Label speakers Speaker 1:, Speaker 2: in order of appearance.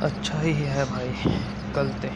Speaker 1: अच्छा ही है भाई कलते